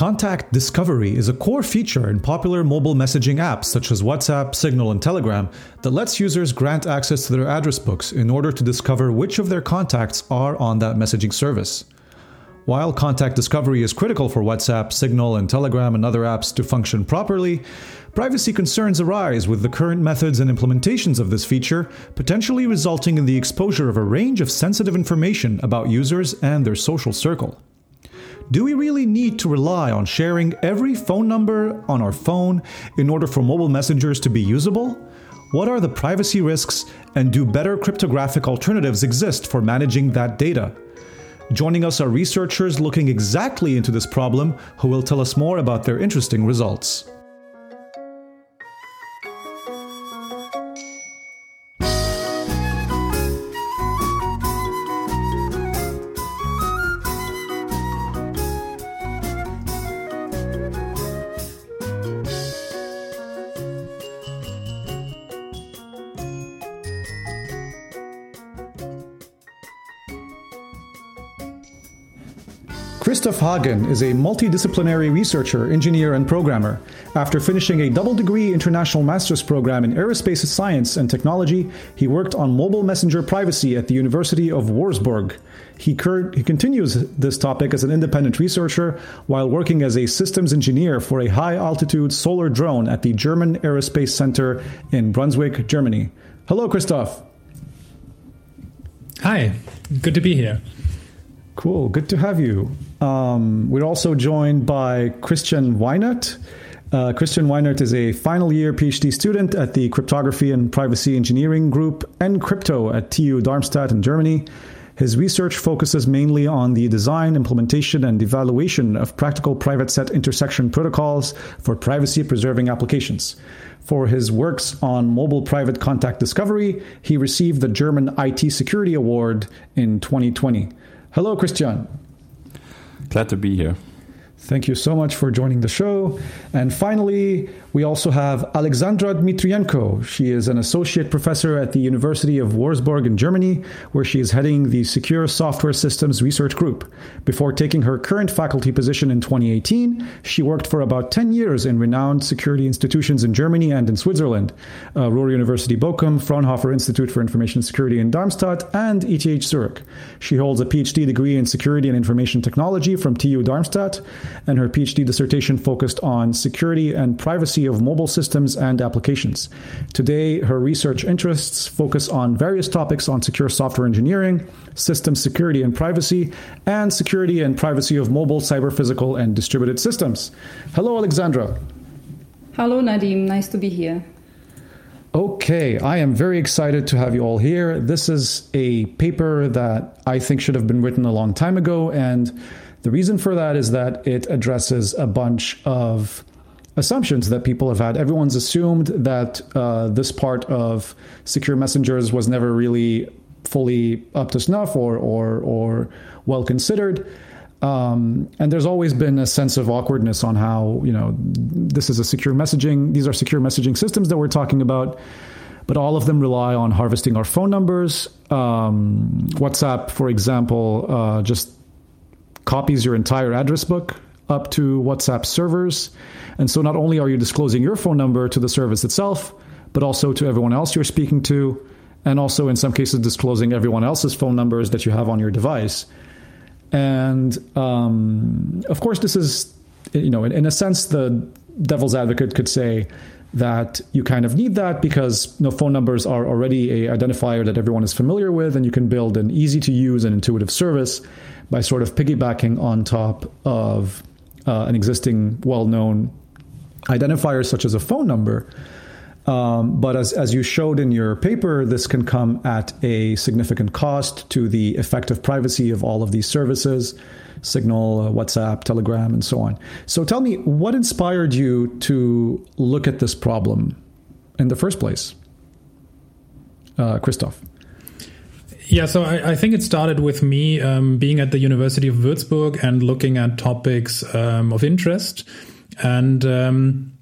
Contact discovery is a core feature in popular mobile messaging apps such as WhatsApp, Signal, and Telegram that lets users grant access to their address books in order to discover which of their contacts are on that messaging service. While contact discovery is critical for WhatsApp, Signal, and Telegram and other apps to function properly, privacy concerns arise with the current methods and implementations of this feature, potentially resulting in the exposure of a range of sensitive information about users and their social circle. Do we really need to rely on sharing every phone number on our phone in order for mobile messengers to be usable? What are the privacy risks, and do better cryptographic alternatives exist for managing that data? Joining us are researchers looking exactly into this problem who will tell us more about their interesting results. Christoph Hagen is a multidisciplinary researcher, engineer, and programmer. After finishing a double degree international master's program in aerospace science and technology, he worked on mobile messenger privacy at the University of Wurzburg. He, cur- he continues this topic as an independent researcher while working as a systems engineer for a high altitude solar drone at the German Aerospace Center in Brunswick, Germany. Hello, Christoph. Hi, good to be here. Cool, good to have you. Um, we're also joined by Christian Weinert. Uh, Christian Weinert is a final year PhD student at the Cryptography and Privacy Engineering Group ENCRYPTO at TU Darmstadt in Germany. His research focuses mainly on the design, implementation, and evaluation of practical private set intersection protocols for privacy preserving applications. For his works on mobile private contact discovery, he received the German IT Security Award in 2020. Hello, Christian. Glad to be here. Thank you so much for joining the show. And finally, we also have Alexandra Dmitrienko. She is an associate professor at the University of Wurzburg in Germany, where she is heading the Secure Software Systems Research Group. Before taking her current faculty position in 2018, she worked for about 10 years in renowned security institutions in Germany and in Switzerland uh, Ruhr University Bochum, Fraunhofer Institute for Information Security in Darmstadt, and ETH Zurich. She holds a PhD degree in Security and Information Technology from TU Darmstadt, and her PhD dissertation focused on security and privacy of mobile systems and applications. Today, her research interests focus on various topics on secure software engineering, system security and privacy, and security and privacy of mobile, cyber physical, and distributed systems. Hello, Alexandra. Hello, Nadim. Nice to be here. Okay, I am very excited to have you all here. This is a paper that I think should have been written a long time ago, and the reason for that is that it addresses a bunch of assumptions that people have had. Everyone's assumed that uh, this part of secure messengers was never really fully up to snuff or or or well considered. Um, and there's always been a sense of awkwardness on how you know this is a secure messaging. These are secure messaging systems that we're talking about, but all of them rely on harvesting our phone numbers. Um, WhatsApp, for example, uh, just copies your entire address book up to WhatsApp servers. And so not only are you disclosing your phone number to the service itself, but also to everyone else you're speaking to, and also in some cases disclosing everyone else's phone numbers that you have on your device. And um, of course, this is, you know, in, in a sense, the devil's advocate could say that you kind of need that because you know, phone numbers are already a identifier that everyone is familiar with, and you can build an easy to use and intuitive service by sort of piggybacking on top of uh, an existing well known identifier, such as a phone number. Um, but as, as you showed in your paper, this can come at a significant cost to the effective privacy of all of these services Signal, uh, WhatsApp, Telegram, and so on. So tell me, what inspired you to look at this problem in the first place? Uh, Christoph. Yeah, so I, I, think it started with me um, being at the University of Würzburg and looking at topics um, of interest. And um,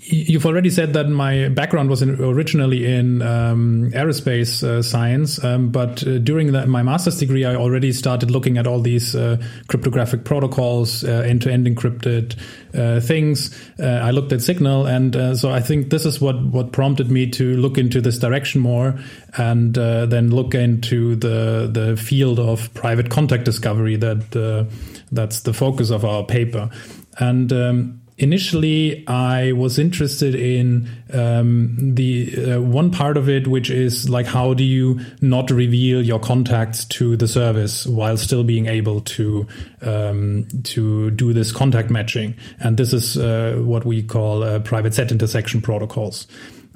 You've already said that my background was in, originally in um, aerospace uh, science, um, but uh, during my master's degree, I already started looking at all these uh, cryptographic protocols, uh, end-to-end encrypted uh, things. Uh, I looked at Signal, and so I think this is what what prompted me to look into this direction more, and then look into the the field of private contact discovery. That that's the focus of our paper, and um, initially I was interested in um, the uh, one part of it, which is like how do you not reveal your contacts to the service while still being able to um, to do this contact matching, and this is uh, what we call uh, private set intersection protocols.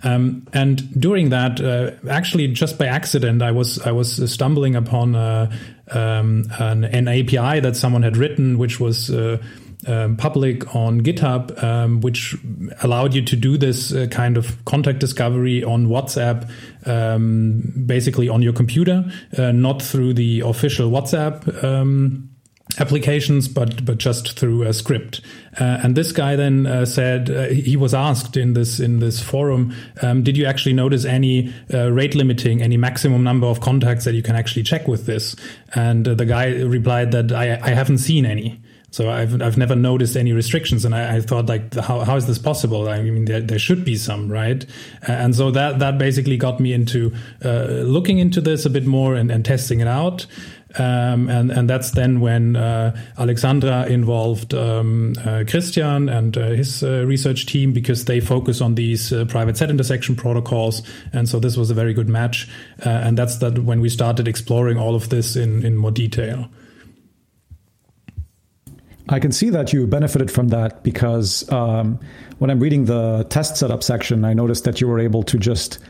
Um, and during that, uh, actually, just by accident, I was I was stumbling upon uh, um, an, an, API that someone had written, which was uh, um, public on GitHub, um, which allowed you to do this uh, kind of contact discovery on WhatsApp, um, basically on your computer, uh, not through the official WhatsApp um, applications, but but just through a script. Uh, and this guy then uh, said uh, he was asked in this in this forum, um, did you actually notice any uh, rate limiting, any maximum number of contacts that you can actually check with this? And uh, the guy replied that I, I haven't seen any. So I've I've never noticed any restrictions, and I, I thought like how how is this possible? I mean there, there should be some, right? And so that that basically got me into uh, looking into this a bit more and, and testing it out. Um, and and that's then when uh, Alexandra involved um, uh, Christian and uh, his uh, research team because they focus on these uh, private set intersection protocols, and so this was a very good match. Uh, and that's that when we started exploring all of this in in more detail. I can see that you benefited from that because um, when I'm reading the test setup section, I noticed that you were able to just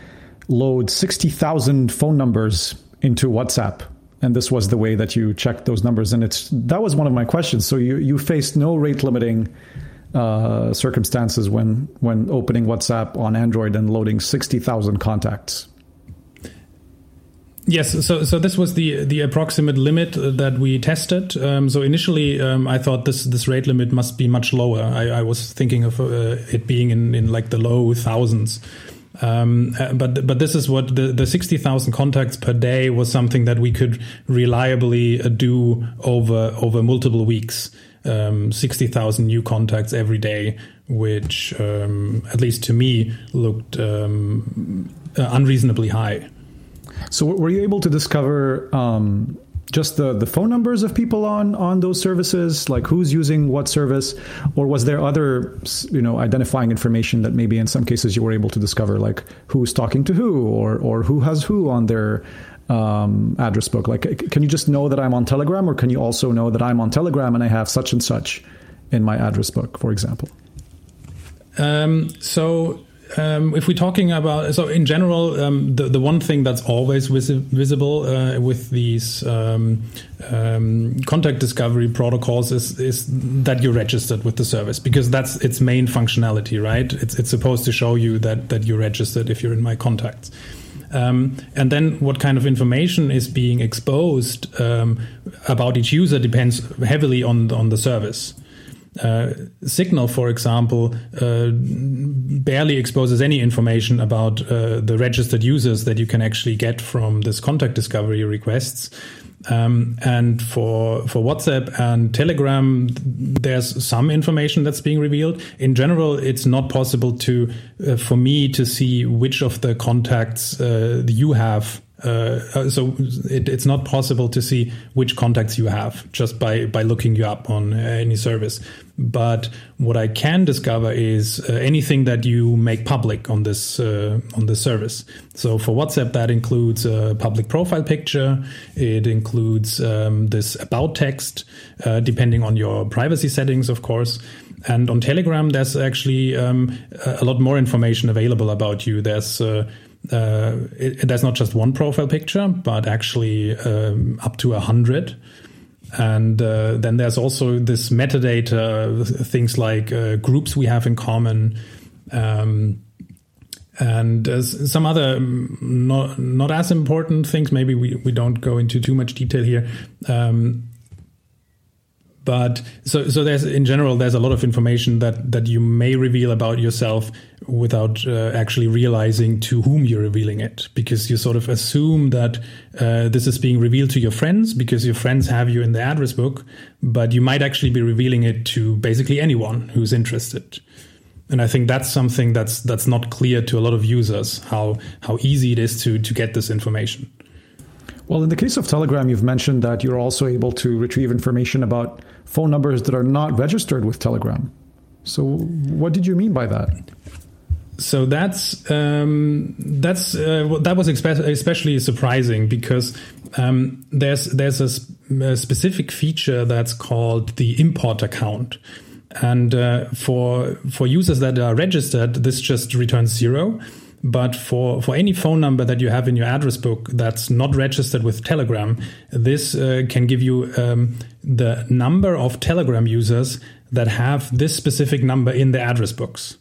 load 60,000 phone numbers into WhatsApp. And this was the way that you checked those numbers. And it's that was one of my questions. So you, you faced no rate limiting uh, circumstances when, when opening WhatsApp on Android and loading 60,000 contacts. Yes, so so this was the the approximate limit that we tested. Um, so initially, um, I thought this this rate limit must be much lower. I, I was thinking of uh, it being in, in like the low thousands. Um, uh, but but this is what the, the sixty thousand contacts per day was something that we could reliably uh, do over over multiple weeks. Um, sixty thousand new contacts every day, which um, at least to me looked um, uh, unreasonably high. So were you able to discover um, just the, the phone numbers of people on on those services, like who's using what service, or was there other you know identifying information that maybe in some cases you were able to discover, like who's talking to who, or or who has who on their um, address book? Like, can you just know that I'm on Telegram, or can you also know that I'm on Telegram and I have such and such in my address book, for example? Um, so um, if we're talking about so in general, um, the the one thing that's always visi- visible uh, with these um, um, contact discovery protocols is is that you're registered with the service because that's its main functionality, right? It's it's supposed to show you that that you're registered if you're in my contacts. Um, and then what kind of information is being exposed um, about each user depends heavily on on the service. Uh, Signal, for example, uh, barely exposes any information about uh, the registered users that you can actually get from this contact discovery requests. Um, and for for WhatsApp and Telegram, there's some information that's being revealed. In general, it's not possible to uh, for me to see which of the contacts uh, you have uh, uh, so it, it's not possible to see which contacts you have just by by looking you up on uh, any service. But what I can discover is uh, anything that you make public on this uh, on this service. So for WhatsApp, that includes a public profile picture. It includes um, this about text, uh, depending on your privacy settings, of course. And on Telegram, there's actually um, a lot more information available about you. There's uh, it, there's not just one profile picture, but actually um, up to a hundred. And uh, then there's also this metadata, things like uh, groups we have in common, um, and uh, some other um, not not as important things. Maybe we, we don't go into too much detail here. Um, but so so there's in general there's a lot of information that that you may reveal about yourself without uh, actually realizing to whom you're revealing it because you sort of assume that uh, this is being revealed to your friends because your friends have you in the address book but you might actually be revealing it to basically anyone who's interested and I think that's something that's that's not clear to a lot of users how how easy it is to to get this information. Well, in the case of Telegram, you've mentioned that you're also able to retrieve information about phone numbers that are not registered with Telegram. So, what did you mean by that? So that's um, that's uh, that was especially surprising because um, there's there's a, a, specific feature that's called the importer count, and uh, for for users that are registered, this just returns zero. But for, for any phone number that you have in your address book that's not registered with Telegram, this uh, can give you um, the number of Telegram users that have this specific number in the address books.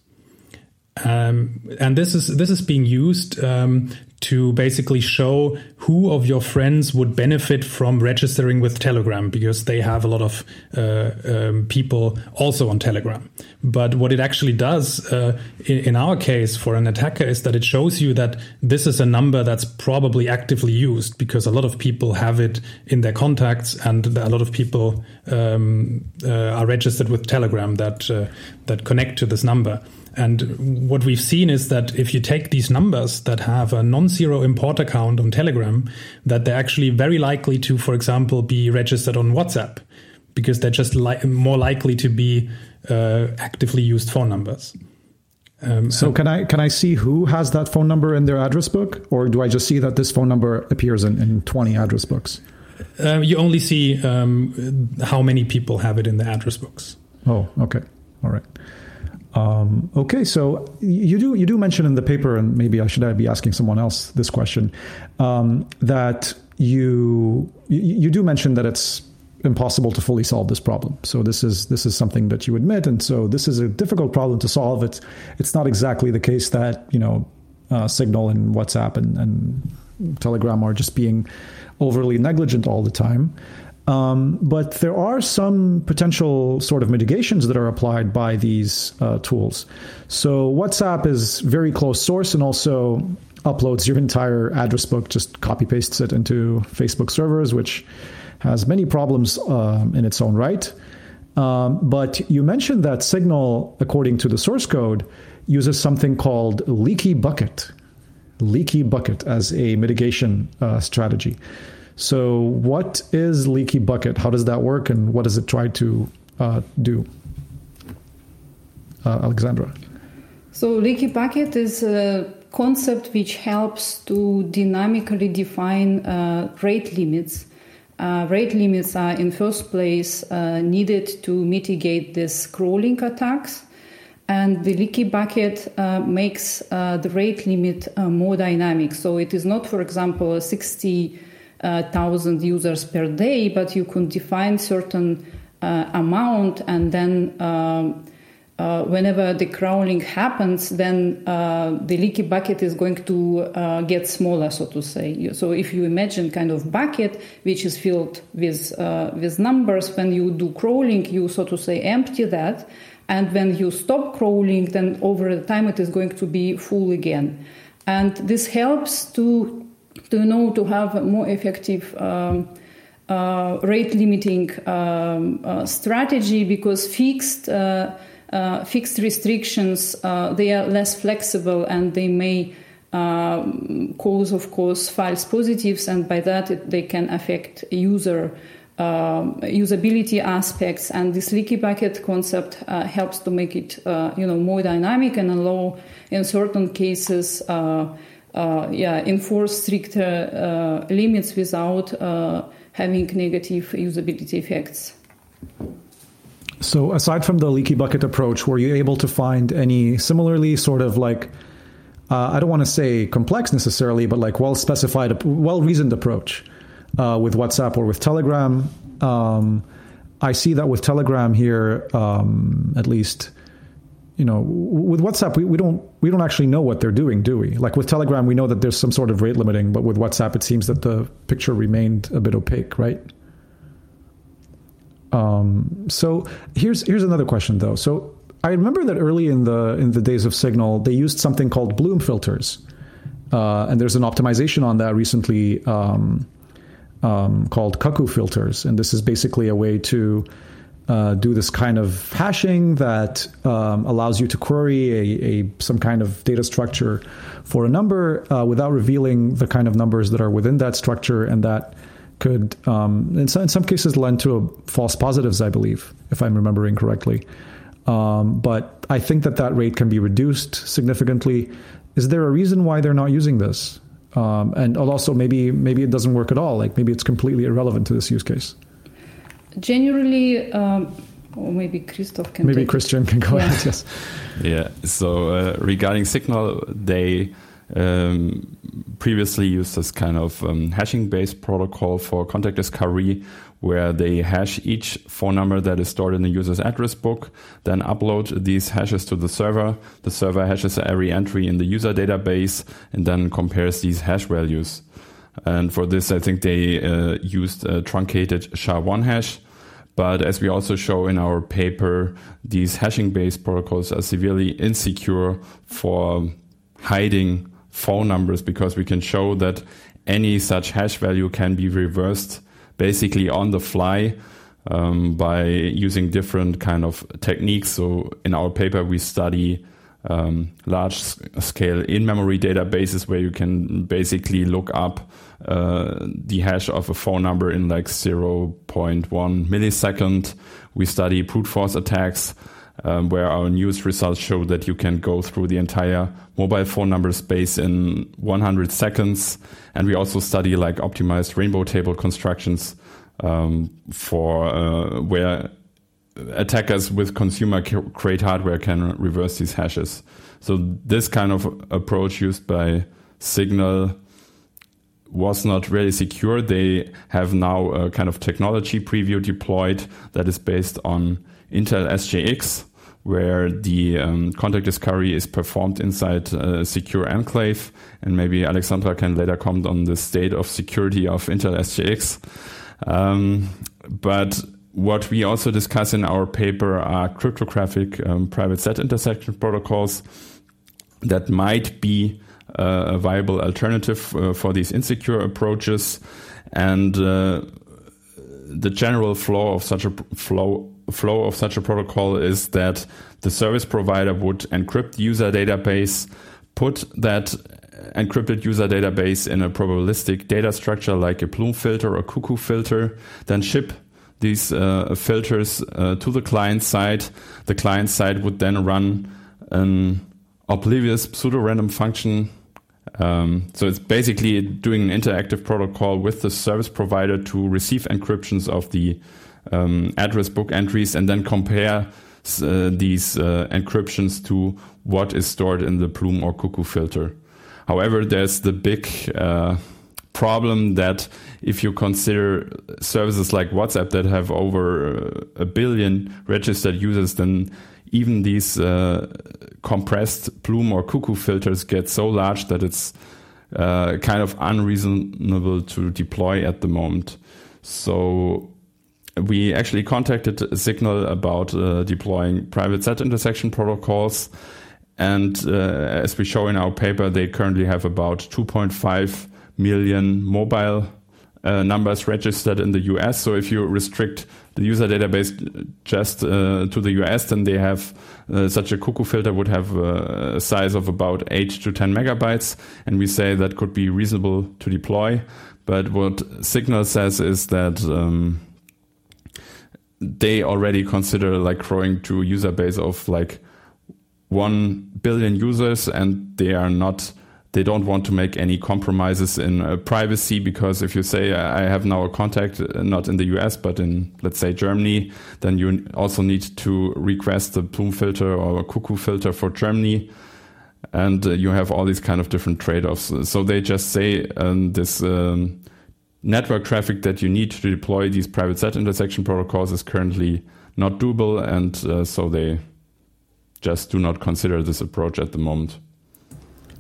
Um, and this is this is being used um, to basically show who of your friends would benefit from registering with Telegram because they have a lot of uh, um, people also on Telegram. But what it actually does uh, in, in, our case for an attacker is that it shows you that this is a number that's probably actively used because a lot of people have it in their contacts and a lot of people um, uh, are registered with Telegram that uh, that connect to this number. And what we've seen is that if you take these numbers that have a non-zero importer count on Telegram, that they're actually very likely to, for example, be registered on WhatsApp because they're just li- more likely to be uh, actively used phone numbers. Um, so can I can I see who has that phone number in their address book, or do I just see that this phone number appears in, in twenty address books? Uh, you only see um, how many people have it in the address books. Oh, okay, all right. Um, okay, so you do you do mention in the paper, and maybe I should be asking someone else this question, um, that you you do mention that it's impossible to fully solve this problem. So this is this is something that you admit, and so this is a difficult problem to solve. It's it's not exactly the case that you know uh, Signal and WhatsApp and, and Telegram are just being overly negligent all the time. Um, but there are some potential sort of mitigations that are applied by these uh, tools. So WhatsApp is very close source and also uploads your entire address book, just copy pastes it into Facebook servers, which has many problems uh, in its own right. Um, but you mentioned that Signal, according to the source code, uses something called leaky bucket, leaky bucket as a mitigation uh, strategy. So, what is Leaky Bucket? How does that work, and what does it try to uh, do? Uh, Alexandra. So, Leaky Bucket is a concept which helps to dynamically define uh, rate limits. Uh, rate limits are, in first place, uh, needed to mitigate the crawling attacks. And the leaky bucket uh, makes the rate limit more dynamic. So it is not, for example, a 60 thousand users per day, but you can define certain uh, amount and then. Um, uh, whenever the crawling happens, then uh, the leaky bucket is going to uh, get smaller, so to say. So if you imagine kind of bucket which is filled with uh, with numbers, when you do crawling, you so to say empty that, and when you stop crawling, then over the time it is going to be full again, and this helps to to know to have a more effective um, uh, rate limiting um, uh, strategy because fixed uh, uh fixed restrictions uh, they are less flexible and they may um, cause of course false positives and by that it, they can affect user um, usability aspects. And this leaky bucket concept uh, helps to make it you know more dynamic and allow in certain cases yeah, enforce stricter uh, limits without uh, having negative usability effects. So, aside from the leaky bucket approach, were you able to find any similarly sort of like, uh, I don't want to say complex necessarily, but like well specified, well reasoned approach uh, with WhatsApp or with Telegram? Um, I see that with Telegram here, um, at least, you know, with WhatsApp, we, we don't we don't actually know what they're doing, do we? Like with Telegram, we know that there's some sort of rate limiting, but with WhatsApp, it seems that the picture remained a bit opaque, right? Um, so here's here's another question though. So I remember that early in the in the days of Signal, they used something called Bloom filters, uh, and there's an optimization on that recently um, um, called Cuckoo filters, and this is basically a way to uh, do this kind of hashing that um, allows you to query a, a, some kind of data structure for a number uh, without revealing the kind of numbers that are within that structure, and that could, um, in, some, in, some, cases, lend to false positives. I believe, if I'm remembering correctly. Um, but I think that that rate can be reduced significantly. Is there a reason why they're not using this? Um, and also, maybe maybe it doesn't work at all. Like maybe it's completely irrelevant to this use case generally, um, or maybe Christoph can. Maybe Christian can go yeah. ahead. Yes. Yeah. So uh, regarding Signal, they um, previously used this kind of um, hashing-based protocol for contact discovery, where they hash each phone number that is stored in the user's address book, then upload these hashes to the server. The server hashes every entry in the user database and then compares these hash values. And for this, I think they uh, used a truncated SHA-1 hash. But as we also show in our paper, these hashing-based protocols are severely insecure for hiding phone numbers because we can show that any such hash value can be reversed basically on the fly um, by using different kind of techniques. So in our paper, we study um, large scale in-memory databases where you can basically look up uh, the hash of a phone number in like 0.1 millisecond. We study brute force attacks um, where our news results show that you can go through the entire mobile phone number space in 100 seconds. And we also study like optimized rainbow table constructions um, for uh, where attackers with consumer grade hardware can reverse these hashes. So this kind of approach used by Signal was not really secure. They have now a kind of technology preview deployed that is based on Intel SGX, where the um, contact discovery is performed inside a secure enclave. And maybe Alexandra can later comment on the state of security of Intel SGX. Um, but what we also discuss in our paper are cryptographic um, private set intersection protocols that might be uh, a viable alternative uh, for these insecure approaches. And uh, the general flow of such a flow flow of such a protocol is that the service provider would encrypt user database, put that encrypted user database in a probabilistic data structure like a Bloom filter or cuckoo filter, then ship these uh, filters uh, to the client side. The client side would then run an oblivious pseudo-random function. Um, so it's basically doing an interactive protocol with the service provider to receive encryptions of the um, address book entries and then compare uh, these uh, encryptions to what is stored in the Bloom or Cuckoo filter. However, there's the big uh, problem that if you consider services like WhatsApp that have over uh, a billion registered users, then even these uh, compressed Bloom or Cuckoo filters get so large that it's uh, kind of unreasonable to deploy at the moment. So we actually contacted Signal about uh, deploying private set intersection protocols. And uh, as we show in our paper, they currently have about 2.5 million mobile uh, numbers registered in the US. So if you restrict the user database just uh, to the US, then they have uh, such a cuckoo filter would have a size of about 8 to 10 megabytes. And we say that could be reasonable to deploy. But what Signal says is that um, they already consider like growing to a user base of like 1 billion users and they are not they don't want to make any compromises in uh, privacy because if you say I have now a contact uh, not in the US but in let's say Germany, then you also need to request the Bloom filter or a Cuckoo filter for Germany, and uh, you have all these kind of different trade-offs. So they just say um, this. Um, network traffic that you need to deploy these private set intersection protocols is currently not doable, and uh, so they just do not consider this approach at the moment.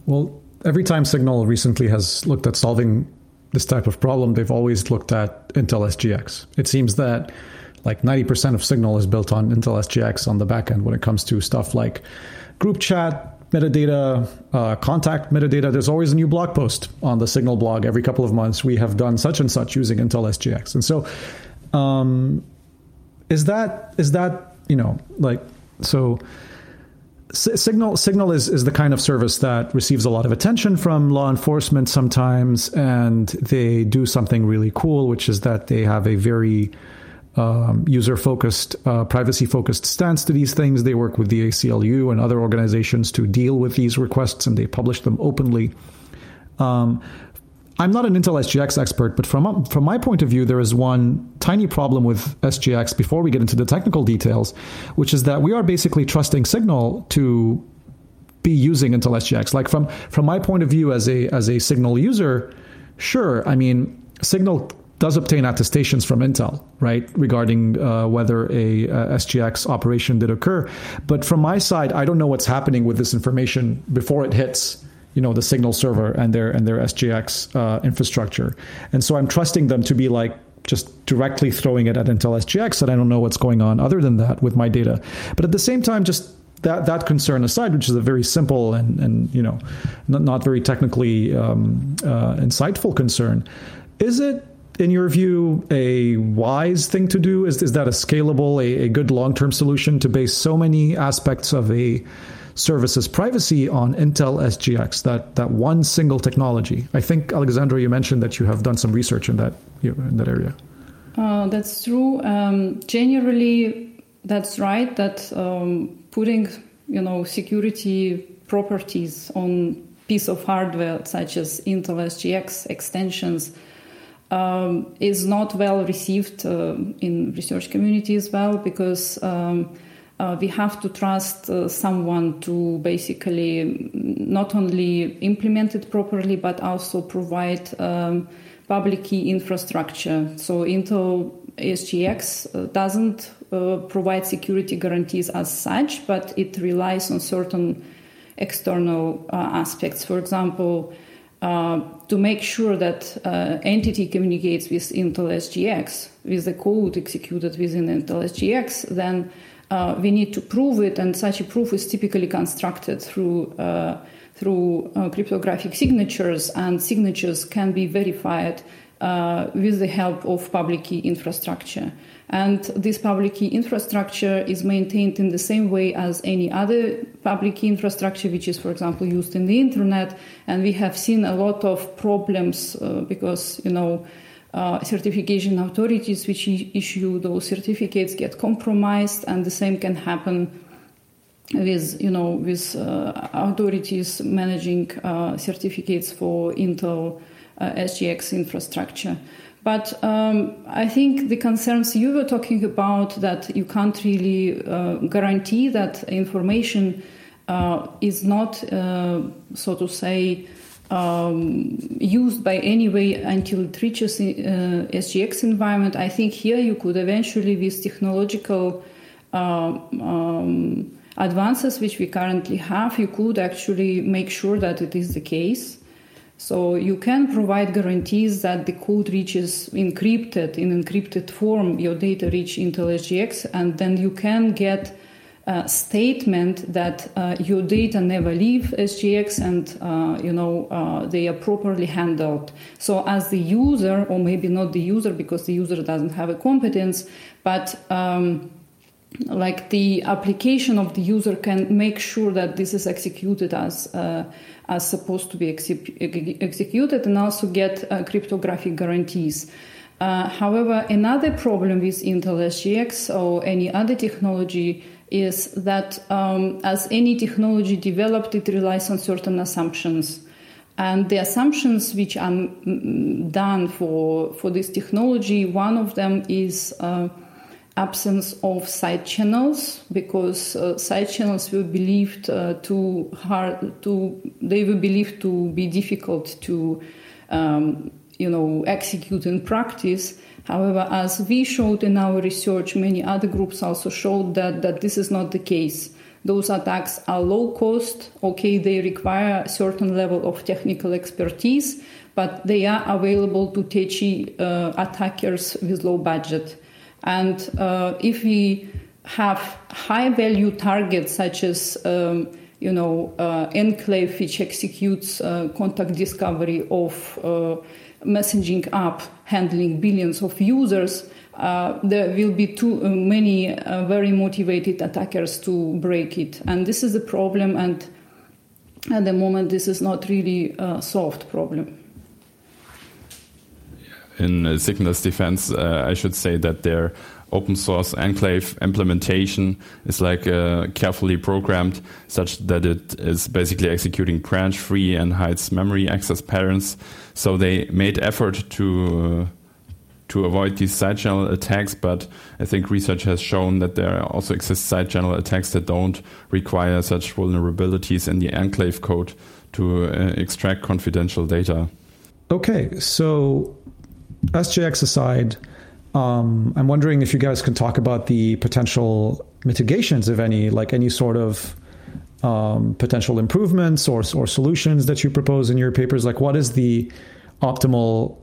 Well, every time Signal recently has looked at solving this type of problem, they've always looked at Intel SGX. It seems that like 90% of Signal is built on Intel SGX on the back end when it comes to stuff like group chat, metadata, uh, contact metadata. There's always a new blog post on the Signal blog every couple of months. We have done such and such using Intel SGX. And so, um, is that, is that, you know, like, so Signal Signal is, is the kind of service that receives a lot of attention from law enforcement sometimes, and they do something really cool, which is that they have a very um, user focused, uh, privacy focused stance to these things. They work with the ACLU and other organizations to deal with these requests, and they publish them openly. Um, I'm not an Intel SGX expert, but from from my point of view, there is one tiny problem with SGX before we get into the technical details, which is that we are basically trusting Signal to be using Intel SGX. Like from from my point of view as a as a Signal user, sure, I mean Signal does obtain attestations from Intel, right, regarding uh, whether a, a, SGX operation did occur. But from my side, I don't know what's happening with this information before it hits you know the signal server and their and their SGX uh, infrastructure. And so I'm trusting them to be like just directly throwing it at Intel SGX, and I don't know what's going on other than that with my data. But at the same time, just that that concern aside, which is a very simple and and you know not, not very technically um, uh, insightful concern, is it in your view, a wise thing to do? Is, is that a scalable, a, a good long term solution to base so many aspects of a services privacy on Intel SGX, that, that one single technology. I think, Alexandra, you mentioned that you have done some research in that, in that area. Uh, that's true. Um, generally, that's right, that um, putting you know, security properties on piece of hardware such as Intel SGX extensions um, is not well received uh, in research community as well because um, uh, we have to trust uh, someone to basically not only implement it properly but also provide um, public key infrastructure. So Intel SGX uh, doesn't uh, provide security guarantees as such, but it relies on certain external uh, aspects. For example, uh, to make sure that entity communicates with Intel SGX with the code executed within Intel SGX, then uh, we need to prove it, and such a proof is typically constructed through uh, through uh, cryptographic signatures, and signatures can be verified uh, with the help of public key infrastructure. And this public key infrastructure is maintained in the same way as any other public key infrastructure, which is, for example, used in the internet. And we have seen a lot of problems uh, because, you know, uh, certification authorities which issue those certificates get compromised, and the same can happen with you know with uh, authorities managing uh, certificates for Intel uh, SGX infrastructure. But um, I think the concerns you were talking about that you can't really uh, guarantee that information is not, so to say, um, used by any way until it reaches uh, SGX environment. I think here you could eventually, with technological uh, um, advances which we currently have, you could actually make sure that it is the case. So you can provide guarantees that the code reaches encrypted in encrypted form, your data reach Intel SGX, and then you can get statement that uh, your data never leave SGX and uh, you know uh, they are properly handled. So as the user, or maybe not the user because the user doesn't have a competence, but um, like the application of the user can make sure that this is executed as uh, as supposed to be executed and also get uh, cryptographic guarantees. however, another problem with Intel SGX or any other technology is that um, as any technology developed, it relies on certain assumptions. And the assumptions which are done for, for this technology, one of them is uh, absence of side channels because uh, side channels were believed uh, to hard to they were believed to be difficult to um, you know execute in practice However, as we showed in our research, many other groups also showed that, that this is not the case. Those attacks are low cost, okay, they require a certain level of technical expertise, but they are available to touchy uh, attackers with low budget. And uh, if we have high value targets such as um, you know uh, enclave which executes uh, contact discovery of uh, messaging app handling billions of users uh, there will be too uh, many very motivated attackers to break it. And this is a problem and at the moment this is not really a solved problem. In uh, Signal's defense, uh, I should say that their open source enclave implementation is like uh, carefully programmed such that it is basically executing branch free and hides memory access patterns. So they made effort to uh, to avoid these side channel attacks, but I think research has shown that there also exist side channel attacks that don't require such vulnerabilities in the enclave code to uh, extract confidential data. Okay, so SGX aside, um, I'm wondering if you guys can talk about the potential mitigations, if any, like any sort of um, potential improvements or, or solutions that you propose in your papers. Like, what is the optimal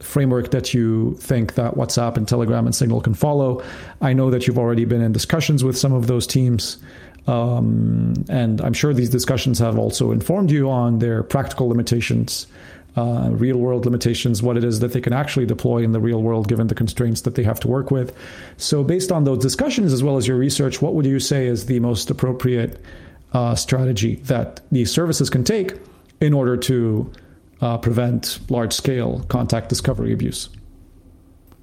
framework that you think that WhatsApp and Telegram and Signal can follow? I know that you've already been in discussions with some of those teams. Um, and I'm sure these discussions have also informed you on their practical limitations uh, real world limitations, what it is that they can actually deploy in the real world given the constraints that they have to work with. So, based on those discussions as well as your research, what would you say is the most appropriate uh, strategy that these services can take in order to uh, prevent large scale contact discovery abuse?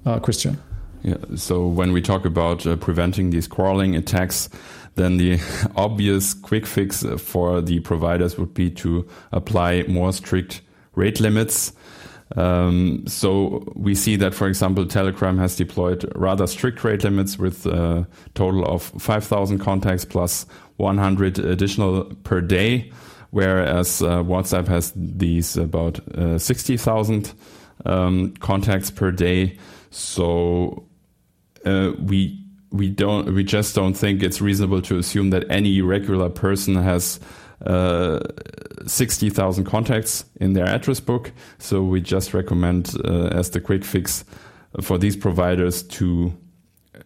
Uh, Christian. Yeah, so when we talk about uh, preventing these crawling attacks, then the obvious quick fix for the providers would be to apply more strict rate limits. Um, so we see that, for example, Telegram has deployed rather strict rate limits with a total of 5,000 contacts plus 100 additional per day, whereas uh, WhatsApp has these about uh, 60,000 um, contacts per day. So uh, we we don't we just don't think it's reasonable to assume that any regular person has uh, 60,000 contacts in their address book. So we just recommend uh, as the quick fix for these providers to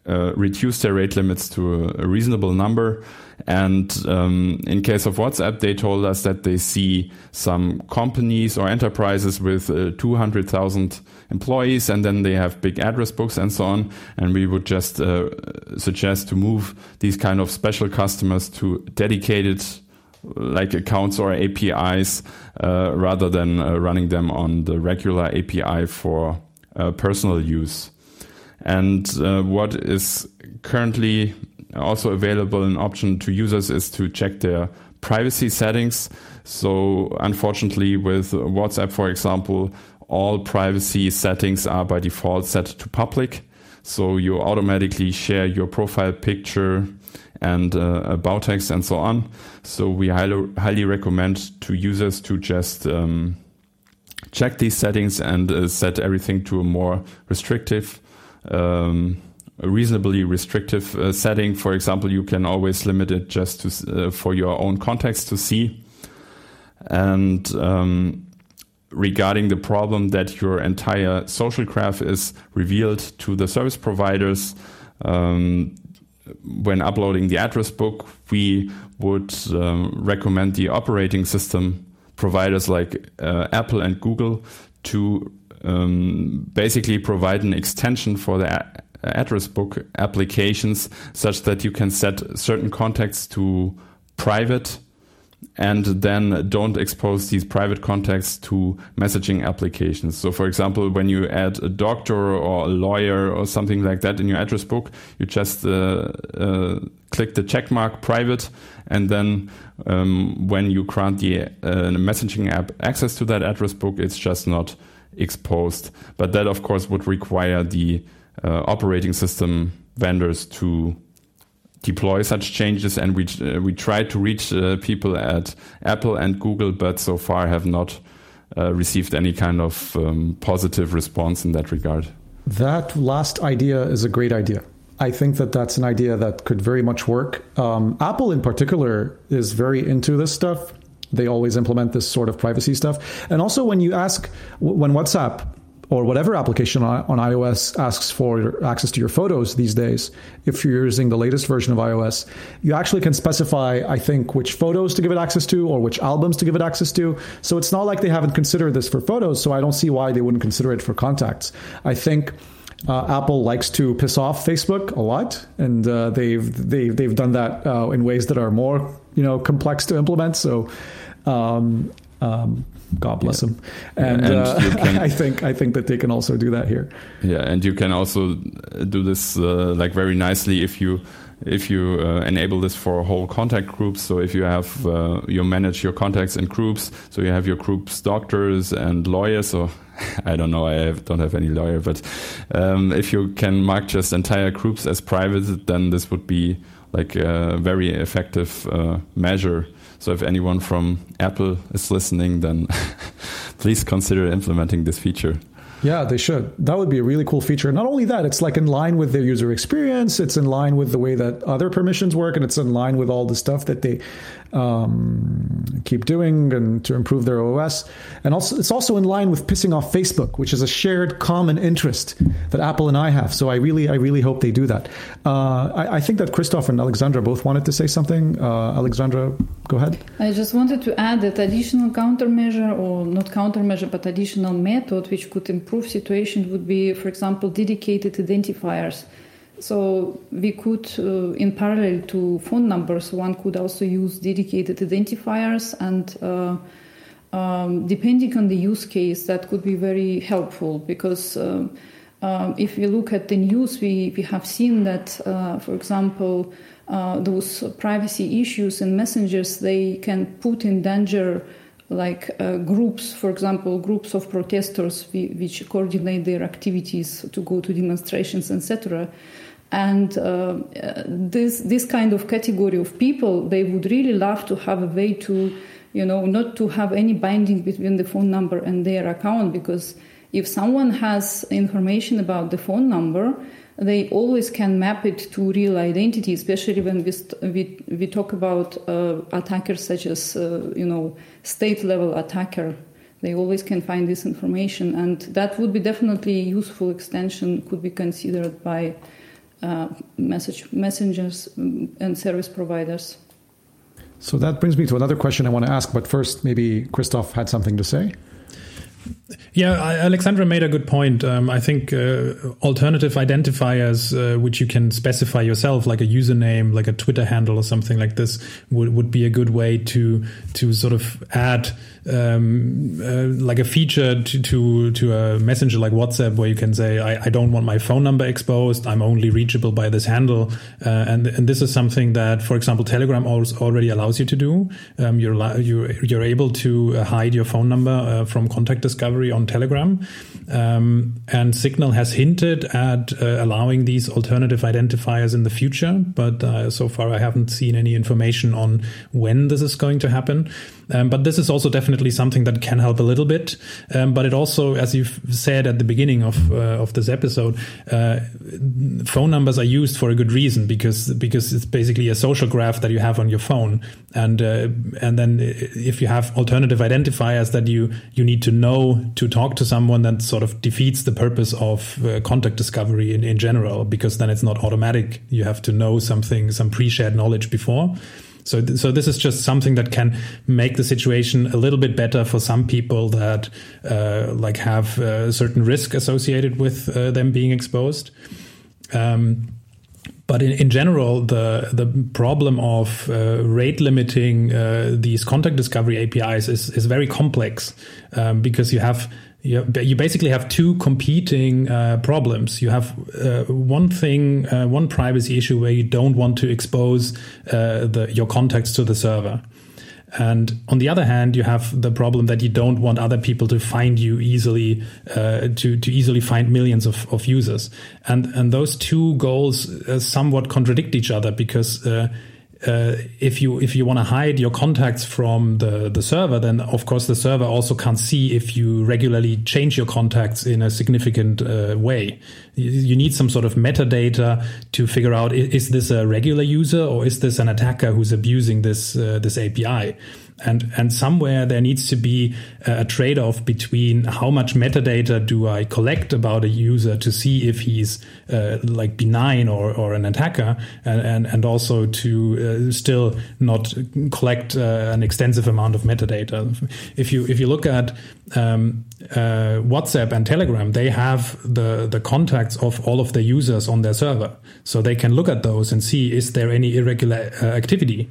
uh, reduce their rate limits to a, a reasonable number. And um, in case of WhatsApp, they told us that they see some companies or enterprises with uh, 200,000 employees, and then they have big address books and so on. And we would just uh, suggest to move these kind of special customers to dedicated like accounts or APIs uh, rather than uh, running them on the regular API for uh, personal use. And what is currently also available an option to users is to check their privacy settings. So unfortunately with WhatsApp, for example, all privacy settings are by default set to public. So you automatically share your profile picture, and uh, about text and so on. So we highly, highly recommend to users to just um, check these settings and uh, set everything to a more restrictive, um, reasonably restrictive uh, setting. For example, you can always limit it just to, uh, for your own context to see. And um, regarding the problem that your entire social graph is revealed to the service providers, um, when uploading the address book, we would um, recommend the operating system providers like uh, Apple and Google to um, basically provide an extension for the address book applications such that you can set certain contacts to private and then don't expose these private contacts to messaging applications. So, for example, when you add a doctor or a lawyer or something like that in your address book, you just uh, uh, click the checkmark private, and then um, when you grant the uh, messaging app access to that address book, it's just not exposed. But that, of course, would require the uh, operating system vendors to deploy such changes, and we uh, we try to reach uh, people at Apple and Google, but so far have not uh, received any kind of um, positive response in that regard. That last idea is a great idea. I think that that's an idea that could very much work. Um, Apple, in particular, is very into this stuff. They always implement this sort of privacy stuff. And also, when you ask, when WhatsApp or whatever application on, iOS asks for access to your photos these days, if you're using the latest version of iOS, you actually can specify, I think, which photos to give it access to or which albums to give it access to. So it's not like they haven't considered this for photos, so I don't see why they wouldn't consider it for contacts. I think. Uh, Apple likes to piss off Facebook a lot, and uh, they've they've they've done that uh, in ways that are more you know complex to implement. So um, um, God bless yeah. them. And, and uh, can, I think I think that they can also do that here. Yeah, and you can also do this uh, like very nicely if you if you uh, enable this for whole contact groups. So if you have uh, you manage your contacts in groups, so you have your groups doctors and lawyers. So I don't know, I have, don't have any lawyer, but um, if you can mark just entire groups as private, then this would be like a very effective uh, measure so if anyone from Apple is listening, then please consider implementing this feature. Yeah, they should. That would be a really cool feature. Not only that, it's like in line with the user experience. It's in line with the way that other permissions work, and it's in line with all the stuff that they um, keep doing and to improve their OS. And also, it's also in line with pissing off Facebook, which is a shared common interest that Apple and I have. So I really, I really hope they do that. Uh, I, I, think that Christoph and Alexandra both wanted to say something. Uh, Alexandra, go ahead. I just wanted to add that additional countermeasure, or not countermeasure, but additional method which could improve situation would be, for example, dedicated identifiers. So we could, uh, in parallel to phone numbers, one could also use dedicated identifiers, and uh, um, depending on the use case, that could be very helpful because. Uh, um, if we look at the news, we, we have seen that, uh, for example, uh, those privacy issues in messengers they can put in danger like uh, groups, for example, groups of protesters which coordinate their activities to go to demonstrations, etc. And uh, this this kind of category of people, they would really love to have a way to, you know, not to have any binding between the phone number and their account because if someone has information about the phone number, they always can map it to real identity, especially when we, we, we talk about uh, attackers such as, uh, you know, state level attacker. They always can find this information, and that would be definitely a useful extension, could be considered by uh, message messengers and service providers. So that brings me to another question I want to ask, but first, maybe Christoph had something to say. Yeah, Alexandra made a good point. Um, I think uh, alternative identifiers, uh, which you can specify yourself, like a username, like a Twitter handle or something like this, would, would be a good way to to sort of add um, uh, like a feature to, to to a messenger like WhatsApp, where you can say, I, I don't want my phone number exposed. I'm only reachable by this handle, uh, and and this is something that, for example, Telegram already allows you to do. Um, you're you're you're able to uh, hide your phone number uh, from contact discovery on Telegram. Um, and Signal has hinted at uh, allowing these alternative identifiers in the future, but uh, so far I haven't seen any information on when this is going to happen. Um, but this is also definitely something that can help a little bit. Um, but it also, as you've said at the beginning of uh, of this episode, uh, phone numbers are used for a good reason because because it's basically a social graph that you have on your phone, and uh, and then if you have alternative identifiers that you you need to know to talk to someone, that sort of defeats the purpose of uh, contact discovery in in general because then it's not automatic. You have to know something, some pre-shared knowledge before. So, th- so this is just something that can make the situation a little bit better for some people that uh, like have a certain risk associated with uh, them being exposed. Um, but in, in general, the the problem of uh, rate limiting uh, these contact discovery APIs is is very complex um, because you have you, you basically have two competing uh, problems. You have uh, one thing, uh, one privacy issue where you don't want to expose uh, the, your contacts to the server. And on the other hand, you have the problem that you don't want other people to find you easily, uh, to, to easily find millions of, of users. And, and those two goals uh, somewhat contradict each other because uh, if you if you want to hide your contacts from the the server, then of course the server also can't see if you regularly change your contacts in a significant uh, way. You, you, need some sort of metadata to figure out is, this a regular user or is this an attacker who's abusing this uh, this API. And, and somewhere there needs to be a trade off between how much metadata do I collect about a user to see if he's uh, like benign or, or an attacker, and, and, and also to uh, still not collect uh, an extensive amount of metadata. If you if you look at um, uh, WhatsApp and Telegram, they have the the contacts of all of the users on their server, so they can look at those and see is there any irregular uh, activity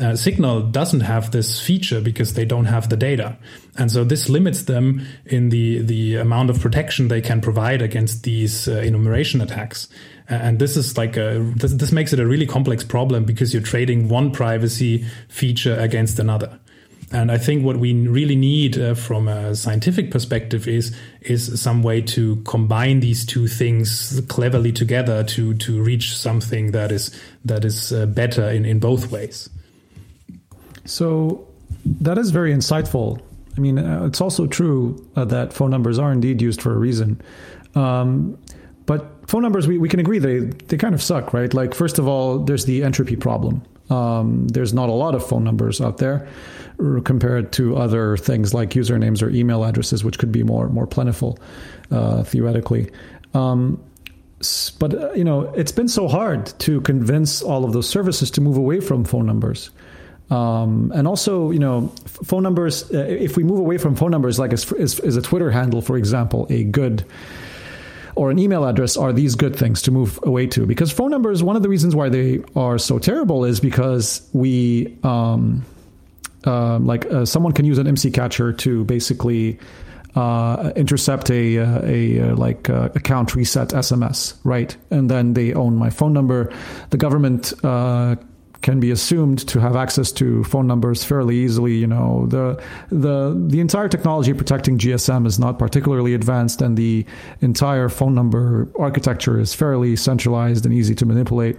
uh, Signal doesn't have this feature because they don't have the data, and so this limits them in the the amount of protection they can provide against these uh, enumeration attacks. And this is like a this, this makes it a really complex problem because you're trading one privacy feature against another. And I think what we really need uh, from a scientific perspective is is some way to combine these two things cleverly together to to reach something that is that is uh, better in, in both ways. So that is very insightful. I mean, uh, it's also true uh, that phone numbers are indeed used for a reason. Um, but phone numbers, we, we can agree they, they kind of suck, right? Like, first of all, there's the entropy problem. Um, there's not a lot of phone numbers out there compared to other things like usernames or email addresses, which could be more more plentiful uh, theoretically. Um, but uh, you know, it's been so hard to convince all of those services to move away from phone numbers. Um, and also, you know, phone numbers. Uh, if we move away from phone numbers, like is, is, is, a Twitter handle, for example, a good or an email address, are these good things to move away to? Because phone numbers, one of the reasons why they are so terrible is because we, um, uh, like, uh, someone can use an IMSI catcher to basically. Uh, intercept a, uh, a, a uh, like account reset SMS, right? And then they own my phone number. The government can be assumed to have access to phone numbers fairly easily. You know, the the the entire technology protecting GSM is not particularly advanced, and the entire phone number architecture is fairly centralized and easy to manipulate,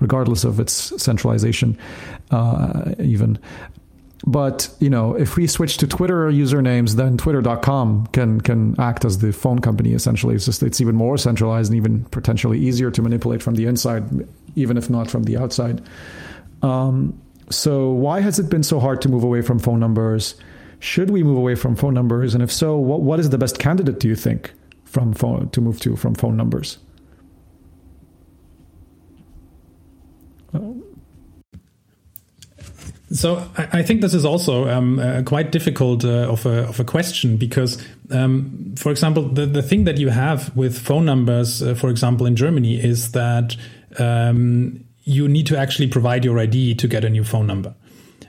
regardless of its centralization, uh, even. But you know, if we switch to Twitter usernames, then Twitter.com can can act as the phone company. Essentially, it's just it's even more centralized and even potentially easier to manipulate from the inside, even if not from the outside. Um, so, why has it been so hard to move away from phone numbers? Should we move away from phone numbers? And if so, what, what is the best candidate, do you think, from phone, to move to from phone numbers? So I think this is also um, uh, quite difficult uh, of, a, of a question because, um, for example, the, the thing that you have with phone numbers, uh, for example, in Germany, is that um, you need to actually provide your ID to get a new phone number.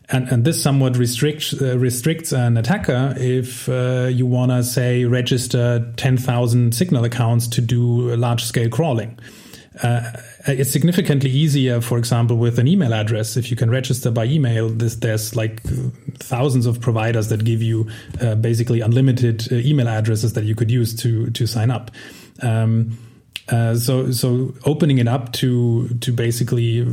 And, and this somewhat restricts uh, restricts an attacker if uh, you want to say register 10,000 Signal accounts to do large scale crawling. Uh, it's significantly easier, for example, with an email address. If you can register by email, this, there's like thousands of providers that give you uh, basically unlimited uh, email addresses that you could use to to sign up. Um, uh, so so opening it up to to basically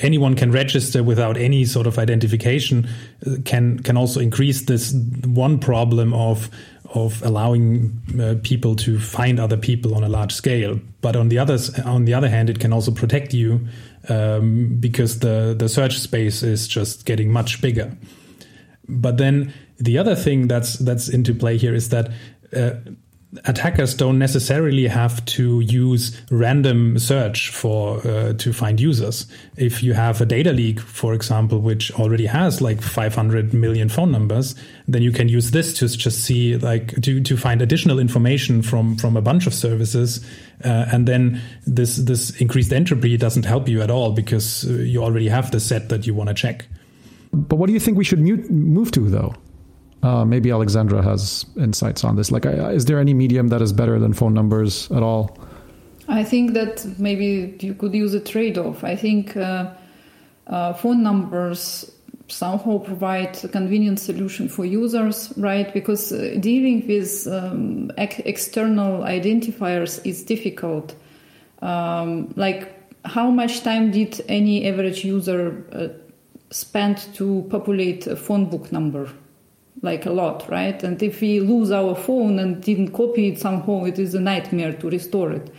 anyone can register without any sort of identification uh, can can also increase this one problem of of allowing uh, people to find other people on a large scale. But on the other on the other hand, it can also protect you um, because the the search space is just getting much bigger. But then the other thing that's that's into play here is that uh, attackers don't necessarily have to use random search for uh, to find users. If you have a data leak, for example, which already has like 500 million phone numbers, then you can use this to just see like to to find additional information from from a bunch of services, uh, and then this this increased entropy doesn't help you at all because uh, you already have the set that you want to check. But what do you think we should mute, move to though? Uh, maybe Alexandra has insights on this. Like, is there any medium that is better than phone numbers at all? I think that maybe you could use a trade off. I think uh, uh, phone numbers somehow provide a convenient solution for users, right? Because uh, dealing with um, ex- external identifiers is difficult. Um, like, how much time did any average user uh, spend to populate a phone book number? Like a lot, right? And if we lose our phone and didn't copy it somehow, it is a nightmare to restore it.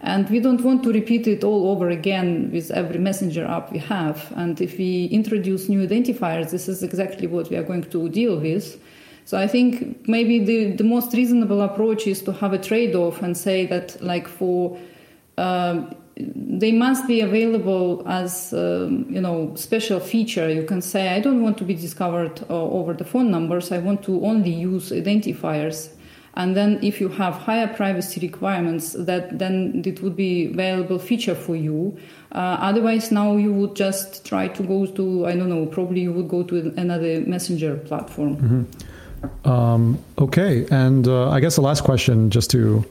And we don't want to repeat it all over again with every messenger app we have. And if we introduce new identifiers, this is exactly what we are going to deal with. So I think maybe the, the most reasonable approach is to have a trade off and say that, like, for uh, they must be available as um, you know special feature. You can say i don't want to be discovered uh, over the phone numbers. I want to only use identifiers. And then if you have higher privacy requirements that then it would be available feature for you. Uh, otherwise now you would just try to go to i don't know probably you would go to another messenger platform. Mm-hmm. um, okay. And uh, i guess the last question just to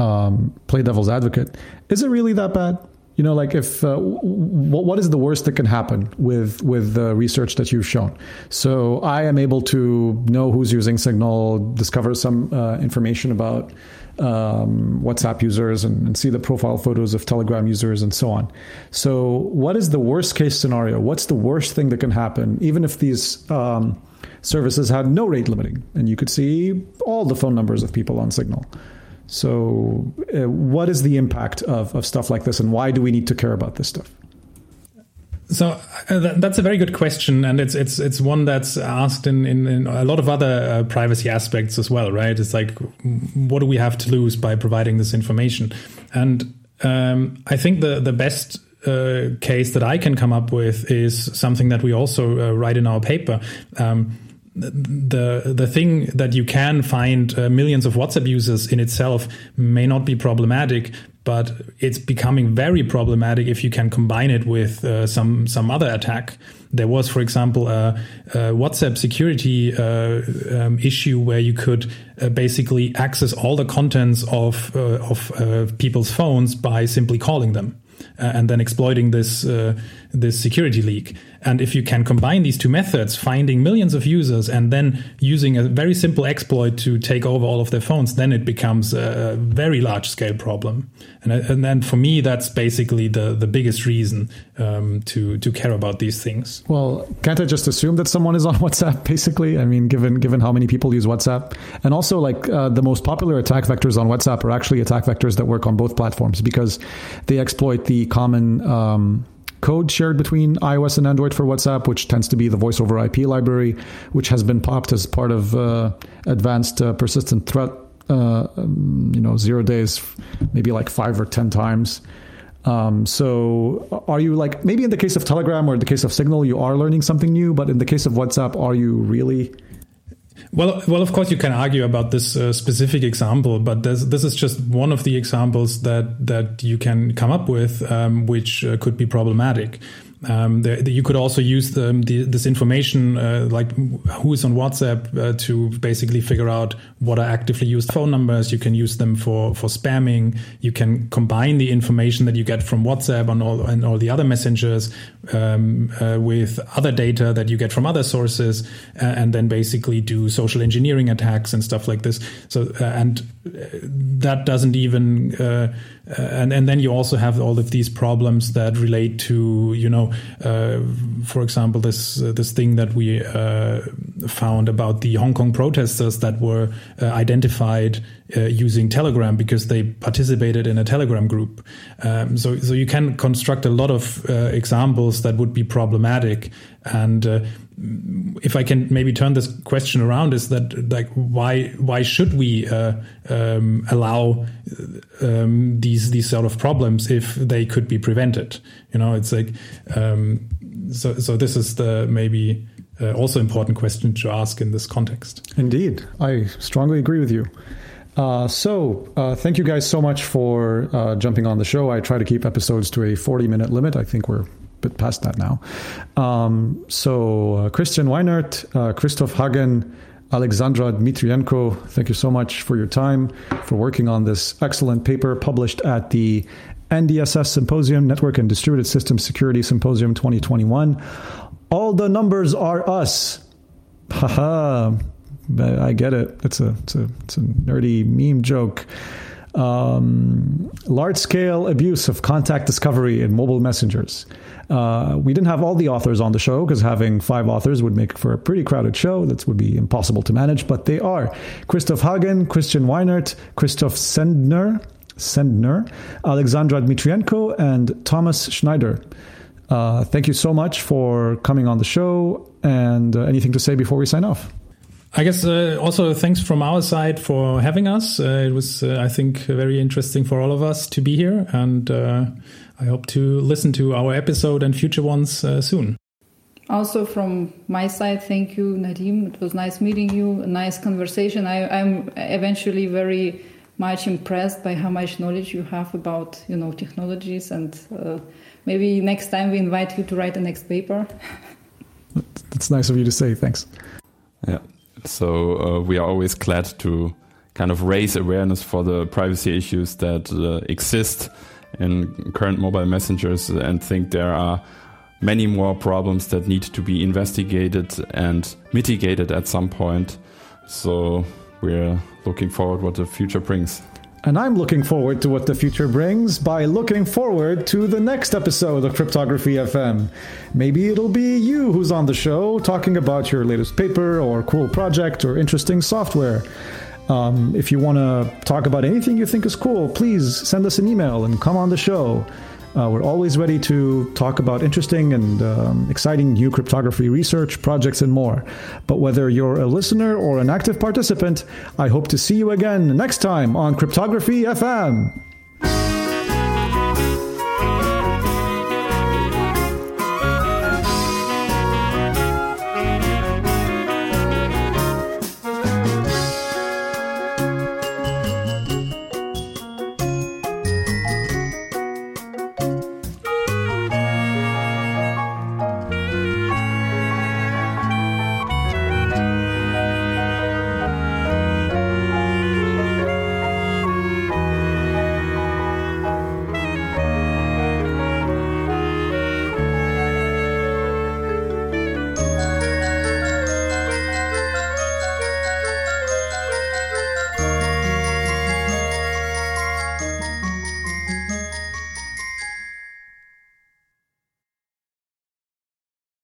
um, play devil's advocate is it really that bad? You know like if uh, what, what is the worst that can happen with with the research that you've shown? So i am able to know who's using signal discover some uh, information about um, whatsapp users and, and, see the profile photos of telegram users and so on. So what is the worst case scenario? What's the worst thing that can happen? Even if these um, services had no rate limiting and you could see all the phone numbers of people on signal so, uh, what is the impact of, of stuff like this, and why do we need to care about this stuff? So uh, that's a very good question, and it's it's it's one that's asked in in, in a lot of other uh, privacy aspects as well, right? It's like, what do we have to lose by providing this information? And um, I think the the best uh, case that I can come up with is something that we also uh, write in our paper. Um, the the thing that you can find uh, millions of WhatsApp users in itself may not be problematic, but it's becoming very problematic if you can combine it with uh, some some other attack. There was, for example, a, a WhatsApp security uh, um, issue where you could uh, basically access all the contents of uh, of uh, people's phones by simply calling them and then exploiting this this security leak. And if you can combine these two methods, finding millions of users and then using a very simple exploit to take over all of their phones, then it becomes a very large scale problem. And, and then for me, that's basically the, the biggest reason um, to, to care about these things. Well, can't I just assume that someone is on WhatsApp, basically? I mean, given, given how many people use WhatsApp. And also, like, uh, the most popular attack vectors on WhatsApp are actually attack vectors that work on both platforms because they exploit the common. Um, code shared between iOS and Android for WhatsApp, which tends to be the voice over IP library, which has been popped as part of uh, advanced uh, persistent threat, uh, um, you know, zero days, maybe like five or 10 times. Um, so are you like, maybe in the case of Telegram or the case of Signal, you are learning something new, but in the case of WhatsApp, are you really well, well, of course, you can argue about this uh, specific example, but this, this is just one of the examples that that you can come up with, um, which uh, could be problematic. Um, the, the, you could also use the, this information, uh, like who is on WhatsApp, uh, to basically figure out what are actively used phone numbers. You can use them for for spamming. You can combine the information that you get from WhatsApp and all and all the other messengers um, uh, with other data that you get from other sources, uh, and then basically do social engineering attacks and stuff like this. So uh, and uh, that doesn't even and and then you also have all of these problems that relate to you know uh, for example this uh, this thing that we uh, found about the Hong Kong protesters that were uh, identified using Telegram because they participated in a Telegram group. Um, so so you can construct a lot of examples that would be problematic. And if I can maybe turn this question around, is that like why why should we uh, um, allow um, these these sort of problems if they could be prevented? You know, it's like um, so. So this is the maybe uh, also important question to ask in this context. Indeed, I strongly agree with you. Uh, so, uh, thank you guys so much for uh, jumping on the show. I try to keep episodes to a 40 minute limit. I think we're bit past that now. Um, so uh, Christian Weinert, uh, Christoph Hagen, Alexandra Dmitrienko, thank you so much for your time, for working on this excellent paper published at the NDSS Symposium, Network and Distributed Systems Security Symposium 2021. All the numbers are us. Haha, I get it. It's a, it's a, it's a nerdy meme joke um, large scale abuse of contact discovery in mobile messengers. Uh, we didn't have all the authors on the show because having five authors would make for a pretty crowded show. That would be impossible to manage, but they are Christoph Hagen, Christian Weinert, Christoph Sendner, Sendner, Alexandra Dmitrienko, and Thomas Schneider. Uh, thank you so much for coming on the show. And uh, anything to say before we sign off? I guess uh, also thanks from our side for having us. Uh, it was, uh, I think, very interesting for all of us to be here, and uh, I hope to listen to our episode and future ones uh, soon. Also, from my side, thank you, Nadim. It was nice meeting you. A nice conversation. I, I'm eventually very much impressed by how much knowledge you have about you know technologies, and uh, maybe next time we invite you to write the next paper. That's nice of you to say. Thanks. Yeah. So uh, we are always glad to kind of raise awareness for the privacy issues that uh, exist in current mobile messengers and think there are many more problems that need to be investigated and mitigated at some point. So we're looking forward what the future brings. And I'm looking forward to what the future brings by looking forward to the next episode of Cryptography FM. Maybe it'll be you who's on the show talking about your latest paper or cool project or interesting software. Um, if you want to talk about anything you think is cool, please send us an email and come on the show. Uh, we're always ready to talk about interesting and um, exciting new cryptography research, projects, and more. But whether you're a listener or an active participant, I hope to see you again next time on Cryptography FM.